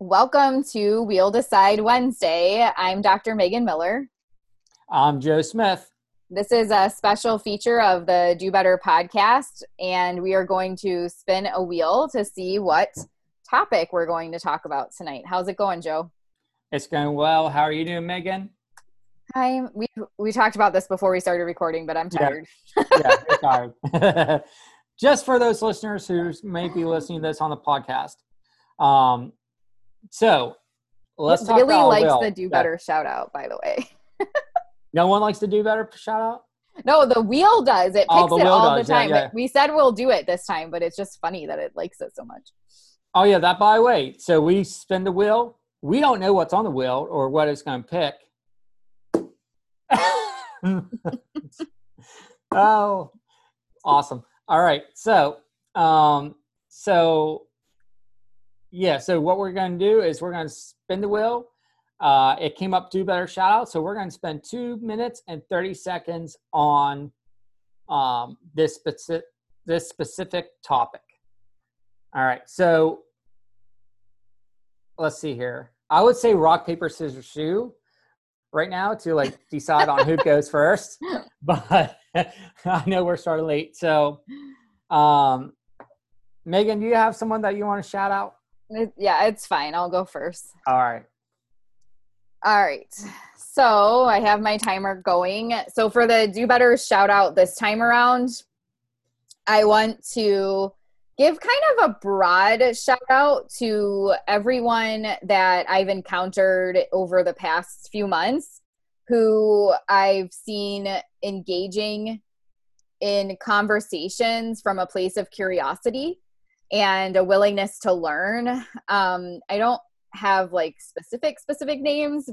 Welcome to Wheel Decide Wednesday. I'm Dr. Megan Miller. I'm Joe Smith. This is a special feature of the Do Better podcast, and we are going to spin a wheel to see what topic we're going to talk about tonight. How's it going, Joe? It's going well. How are you doing, Megan? I'm we we talked about this before we started recording, but I'm tired. Yeah, yeah tired. Just for those listeners who may be listening to this on the podcast. Um, so let's talk really about likes Will. the do better shout out, by the way. No one likes to do better. Shout out. No, the wheel does. It picks Oh, it all does, the yeah, time. yeah. We said we'll do it this time, but it's just funny that it likes it so much. Oh yeah, that by the way. So we spin the wheel. We don't know what's on the wheel or what it's going to pick. oh, awesome. All right. So, um, so yeah. So what we're going to do is we're going to spin the wheel. Uh, it came up do better shout out. So we're going to spend two minutes and 30 seconds on um, this specific, this specific topic. All right. So let's see here. I would say rock, paper, scissors, shoe right now to like decide on who goes first. But I know we're starting late. So um Megan, do you have someone that you want to shout out? It- yeah, it's fine. I'll go first. All right. All right. So I have my timer going. So for the do better shout out this time around, I want to give kind of a broad shout out to everyone that I've encountered over the past few months who I've seen engaging in conversations from a place of curiosity and a willingness to learn. Um, I don't have like specific specific names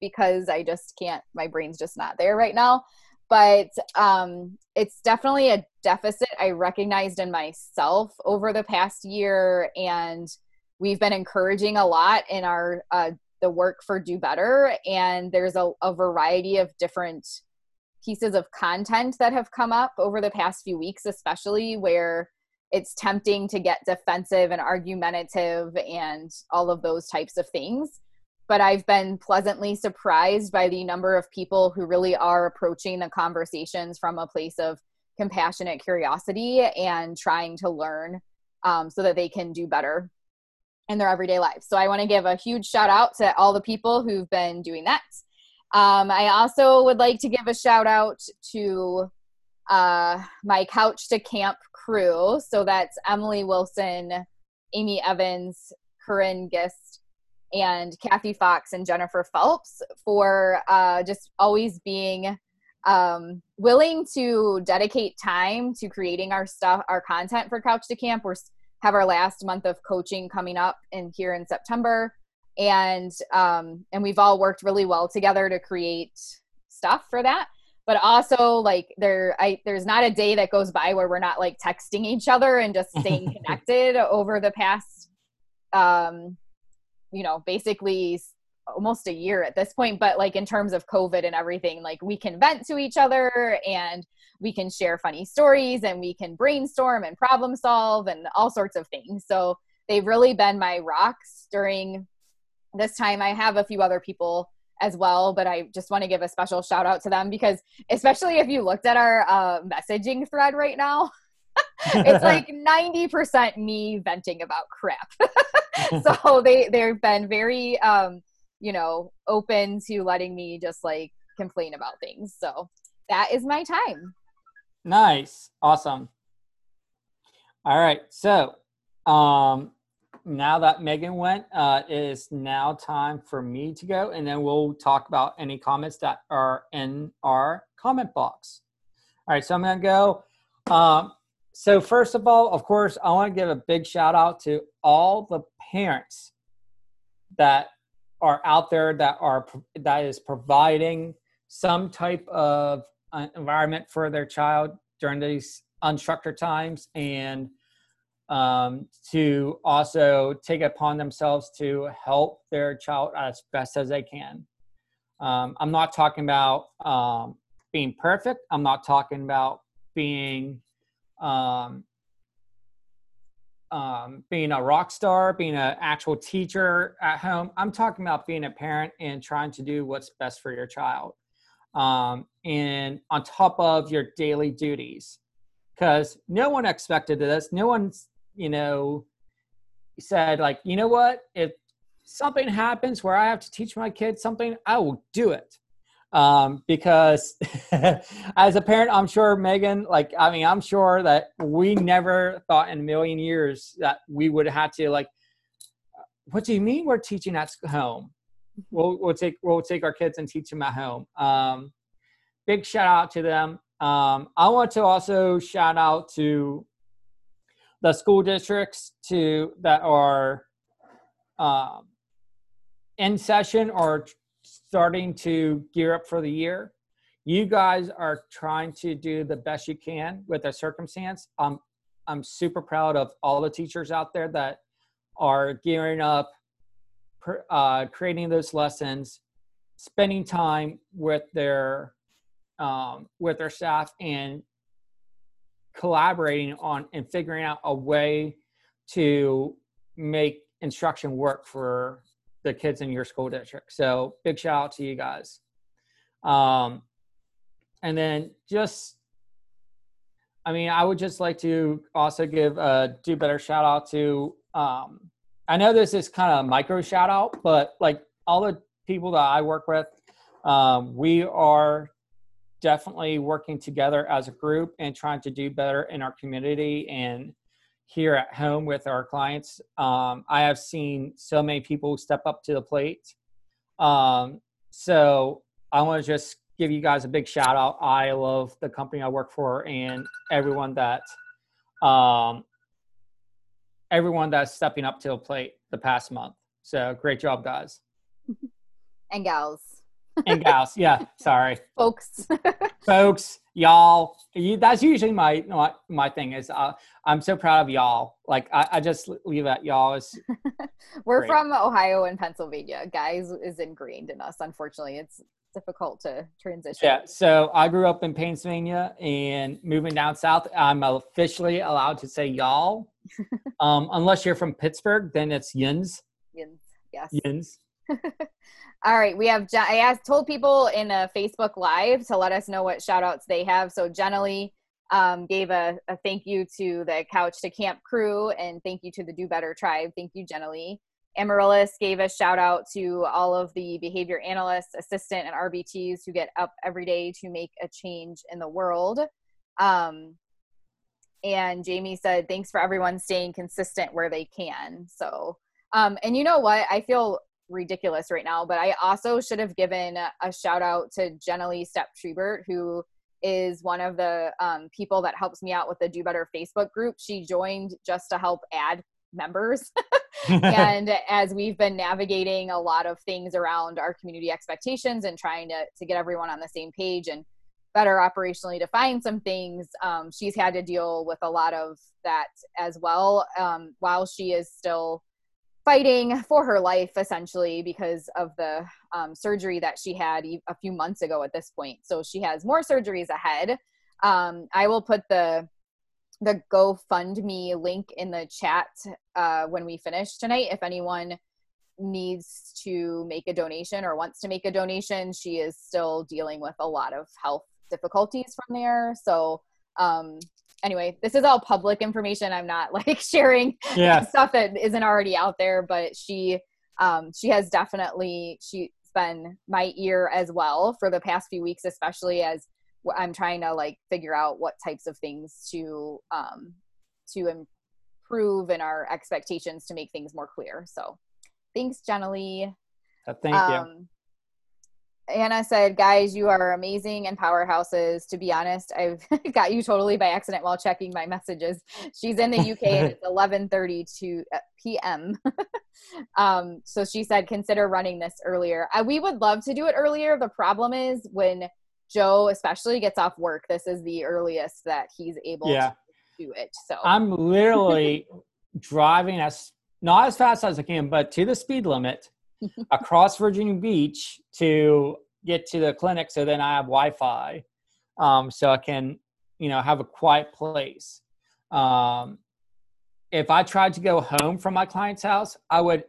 because I just can't my brain's just not there right now but um it's definitely a deficit I recognized in myself over the past year and we've been encouraging a lot in our uh the work for do better and there's a, a variety of different pieces of content that have come up over the past few weeks especially where it's tempting to get defensive and argumentative and all of those types of things. But I've been pleasantly surprised by the number of people who really are approaching the conversations from a place of compassionate curiosity and trying to learn um, so that they can do better in their everyday lives. So I want to give a huge shout out to all the people who've been doing that. Um, I also would like to give a shout out to uh, my couch to camp crew. So that's Emily Wilson, Amy Evans, Corinne Gist, and Kathy Fox and Jennifer Phelps for uh, just always being um, willing to dedicate time to creating our stuff, our content for Couch to Camp. We're have our last month of coaching coming up in here in September, and um, and we've all worked really well together to create stuff for that but also like there i there's not a day that goes by where we're not like texting each other and just staying connected over the past um you know basically almost a year at this point. But like in terms of covid and everything like we can vent to each other and we can share funny stories and we can brainstorm and problem solve and all sorts of things. So they've really been my rocks during this time. I have a few other people as well but i just want to give a special shout out to them because especially if you looked at our uh, messaging thread right now it's like 90% me venting about crap so they they've been very um you know open to letting me just like complain about things so that is my time Nice. Awesome. All right. So, um, now that Megan went, uh, it is now time for me to go, and then we'll talk about any comments that are in our comment box. All right. So I'm going to go. Um, so first of all, of course, I want to give a big shout out to all the parents that are out there that are that is providing some type of uh, environment for their child during these unstructured times and um, to also take upon themselves to help their child as best as they can. Um, I'm not talking about um, being perfect. I'm not talking about being um, um, being a rock star, being an actual teacher at home. I'm talking about being a parent and trying to do what's best for your child. Um, and on top of your daily duties, because no one expected this. No one's, you know, said, like, you know what? If something happens where I have to teach my kids something, I will do it um, because as a parent, I'm sure Megan, like, I mean, I'm sure that we never thought in a million years that we would have to like, what do you mean we're teaching at home? We'll, we'll take, we'll take our kids and teach them at home. Um, big shout out to them. Um, I want to also shout out to the school districts to that are um, in session or starting to gear up for the year. You guys are trying to do the best you can with the circumstance. I'm I'm super proud of all the teachers out there that are gearing up, uh, creating those lessons, spending time with their um, with their staff, and collaborating on and figuring out a way to make instruction work for the kids in your school district. So big shout out to you guys. Um, and then just, I mean, I would just like to also give a do better shout out to, um, I know this is kind of micro shout out, but like all the people that I work with, um, we are definitely working together as a group and trying to do better in our community and here at home with our clients. Um, I have seen so many people step up to the plate. Um, so I want to just give you guys a big shout out. I love the company I work for and everyone that um, everyone that's stepping up to the plate the past month. So great job, guys. and gals and gals. Yeah, sorry, folks, folks, y'all. You, that's usually my my, my thing is uh, I'm so proud of y'all. Like I, I just leave at y'all. Is We're great. from Ohio and Pennsylvania. Guys is ingrained in us. Unfortunately, it's difficult to transition. Yeah. So I grew up in Pennsylvania and moving down south, I'm officially allowed to say y'all. um, unless you're from Pittsburgh, then it's yins. Yins. Yes. Yins. All right, we have. I asked, told people in a Facebook Live to let us know what shout outs they have. So Jenny um, gave a, a, thank you to the Couch to Camp crew and thank you to the Do Better tribe. Thank you, Jenny. Amaryllis gave a shout out to all of the behavior analysts, assistant, and RBTs who get up every day to make a change in the world. Um, and Jamie said, thanks for everyone staying consistent where they can. So, um, and you know what? I feel ridiculous right now, but I also should have given a shout out to Jenny Stepp Schubert, who is one of the um, people that helps me out with the Do Better Facebook group. She joined just to help add members. and as we've been navigating a lot of things around our community expectations and trying to, to get everyone on the same page and better operationally define some things, um, she's had to deal with a lot of that as well um, while she is still fighting for her life essentially because of the um, surgery that she had a few months ago at this point. So she has more surgeries ahead. Um, i will put the the gofundme link in the chat uh, when we finish tonight. If anyone needs to make a donation or wants to make a donation she is still dealing with a lot of health difficulties from there. So um, anyway, this is all public information. I'm not like sharing yeah. stuff that isn't already out there, but she um she has definitely she's been my ear as well for the past few weeks, especially as I'm trying to like figure out what types of things to um to improve in our expectations to make things more clear. So thanks, Jenny. Uh, thank um, you. Anna said, "Guys, you are amazing and powerhouses. To be honest, I've got you totally by accident while checking my messages. She's in the UK and it's 11:32 uh, p.m. um, so she said, consider running this earlier. Uh, we would love to do it earlier. The problem is when Joe, especially, gets off work. This is the earliest that he's able yeah. to do it. So I'm literally driving as not as fast as I can, but to the speed limit." Across Virginia Beach to get to the clinic. So then I have Wi-Fi, um, so I can, you know, have a quiet place. Um, if I tried to go home from my client's house, I would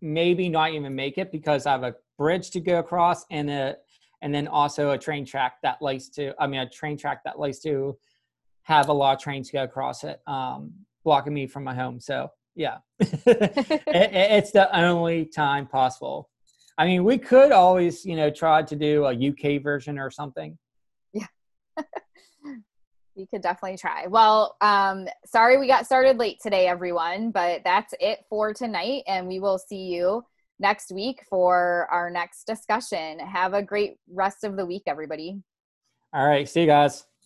maybe not even make it because I have a bridge to go across and a and then also a train track that likes to I mean a train track that likes to have a lot of trains go across it, um, blocking me from my home. So yeah, it, it's the only time possible. I mean, we could always, you know, try to do a UK version or something. Yeah. we could definitely try. Well, um, sorry we got started late today, everyone, but that's it for tonight. And we will see you next week for our next discussion. Have a great rest of the week, everybody. All right. See you guys.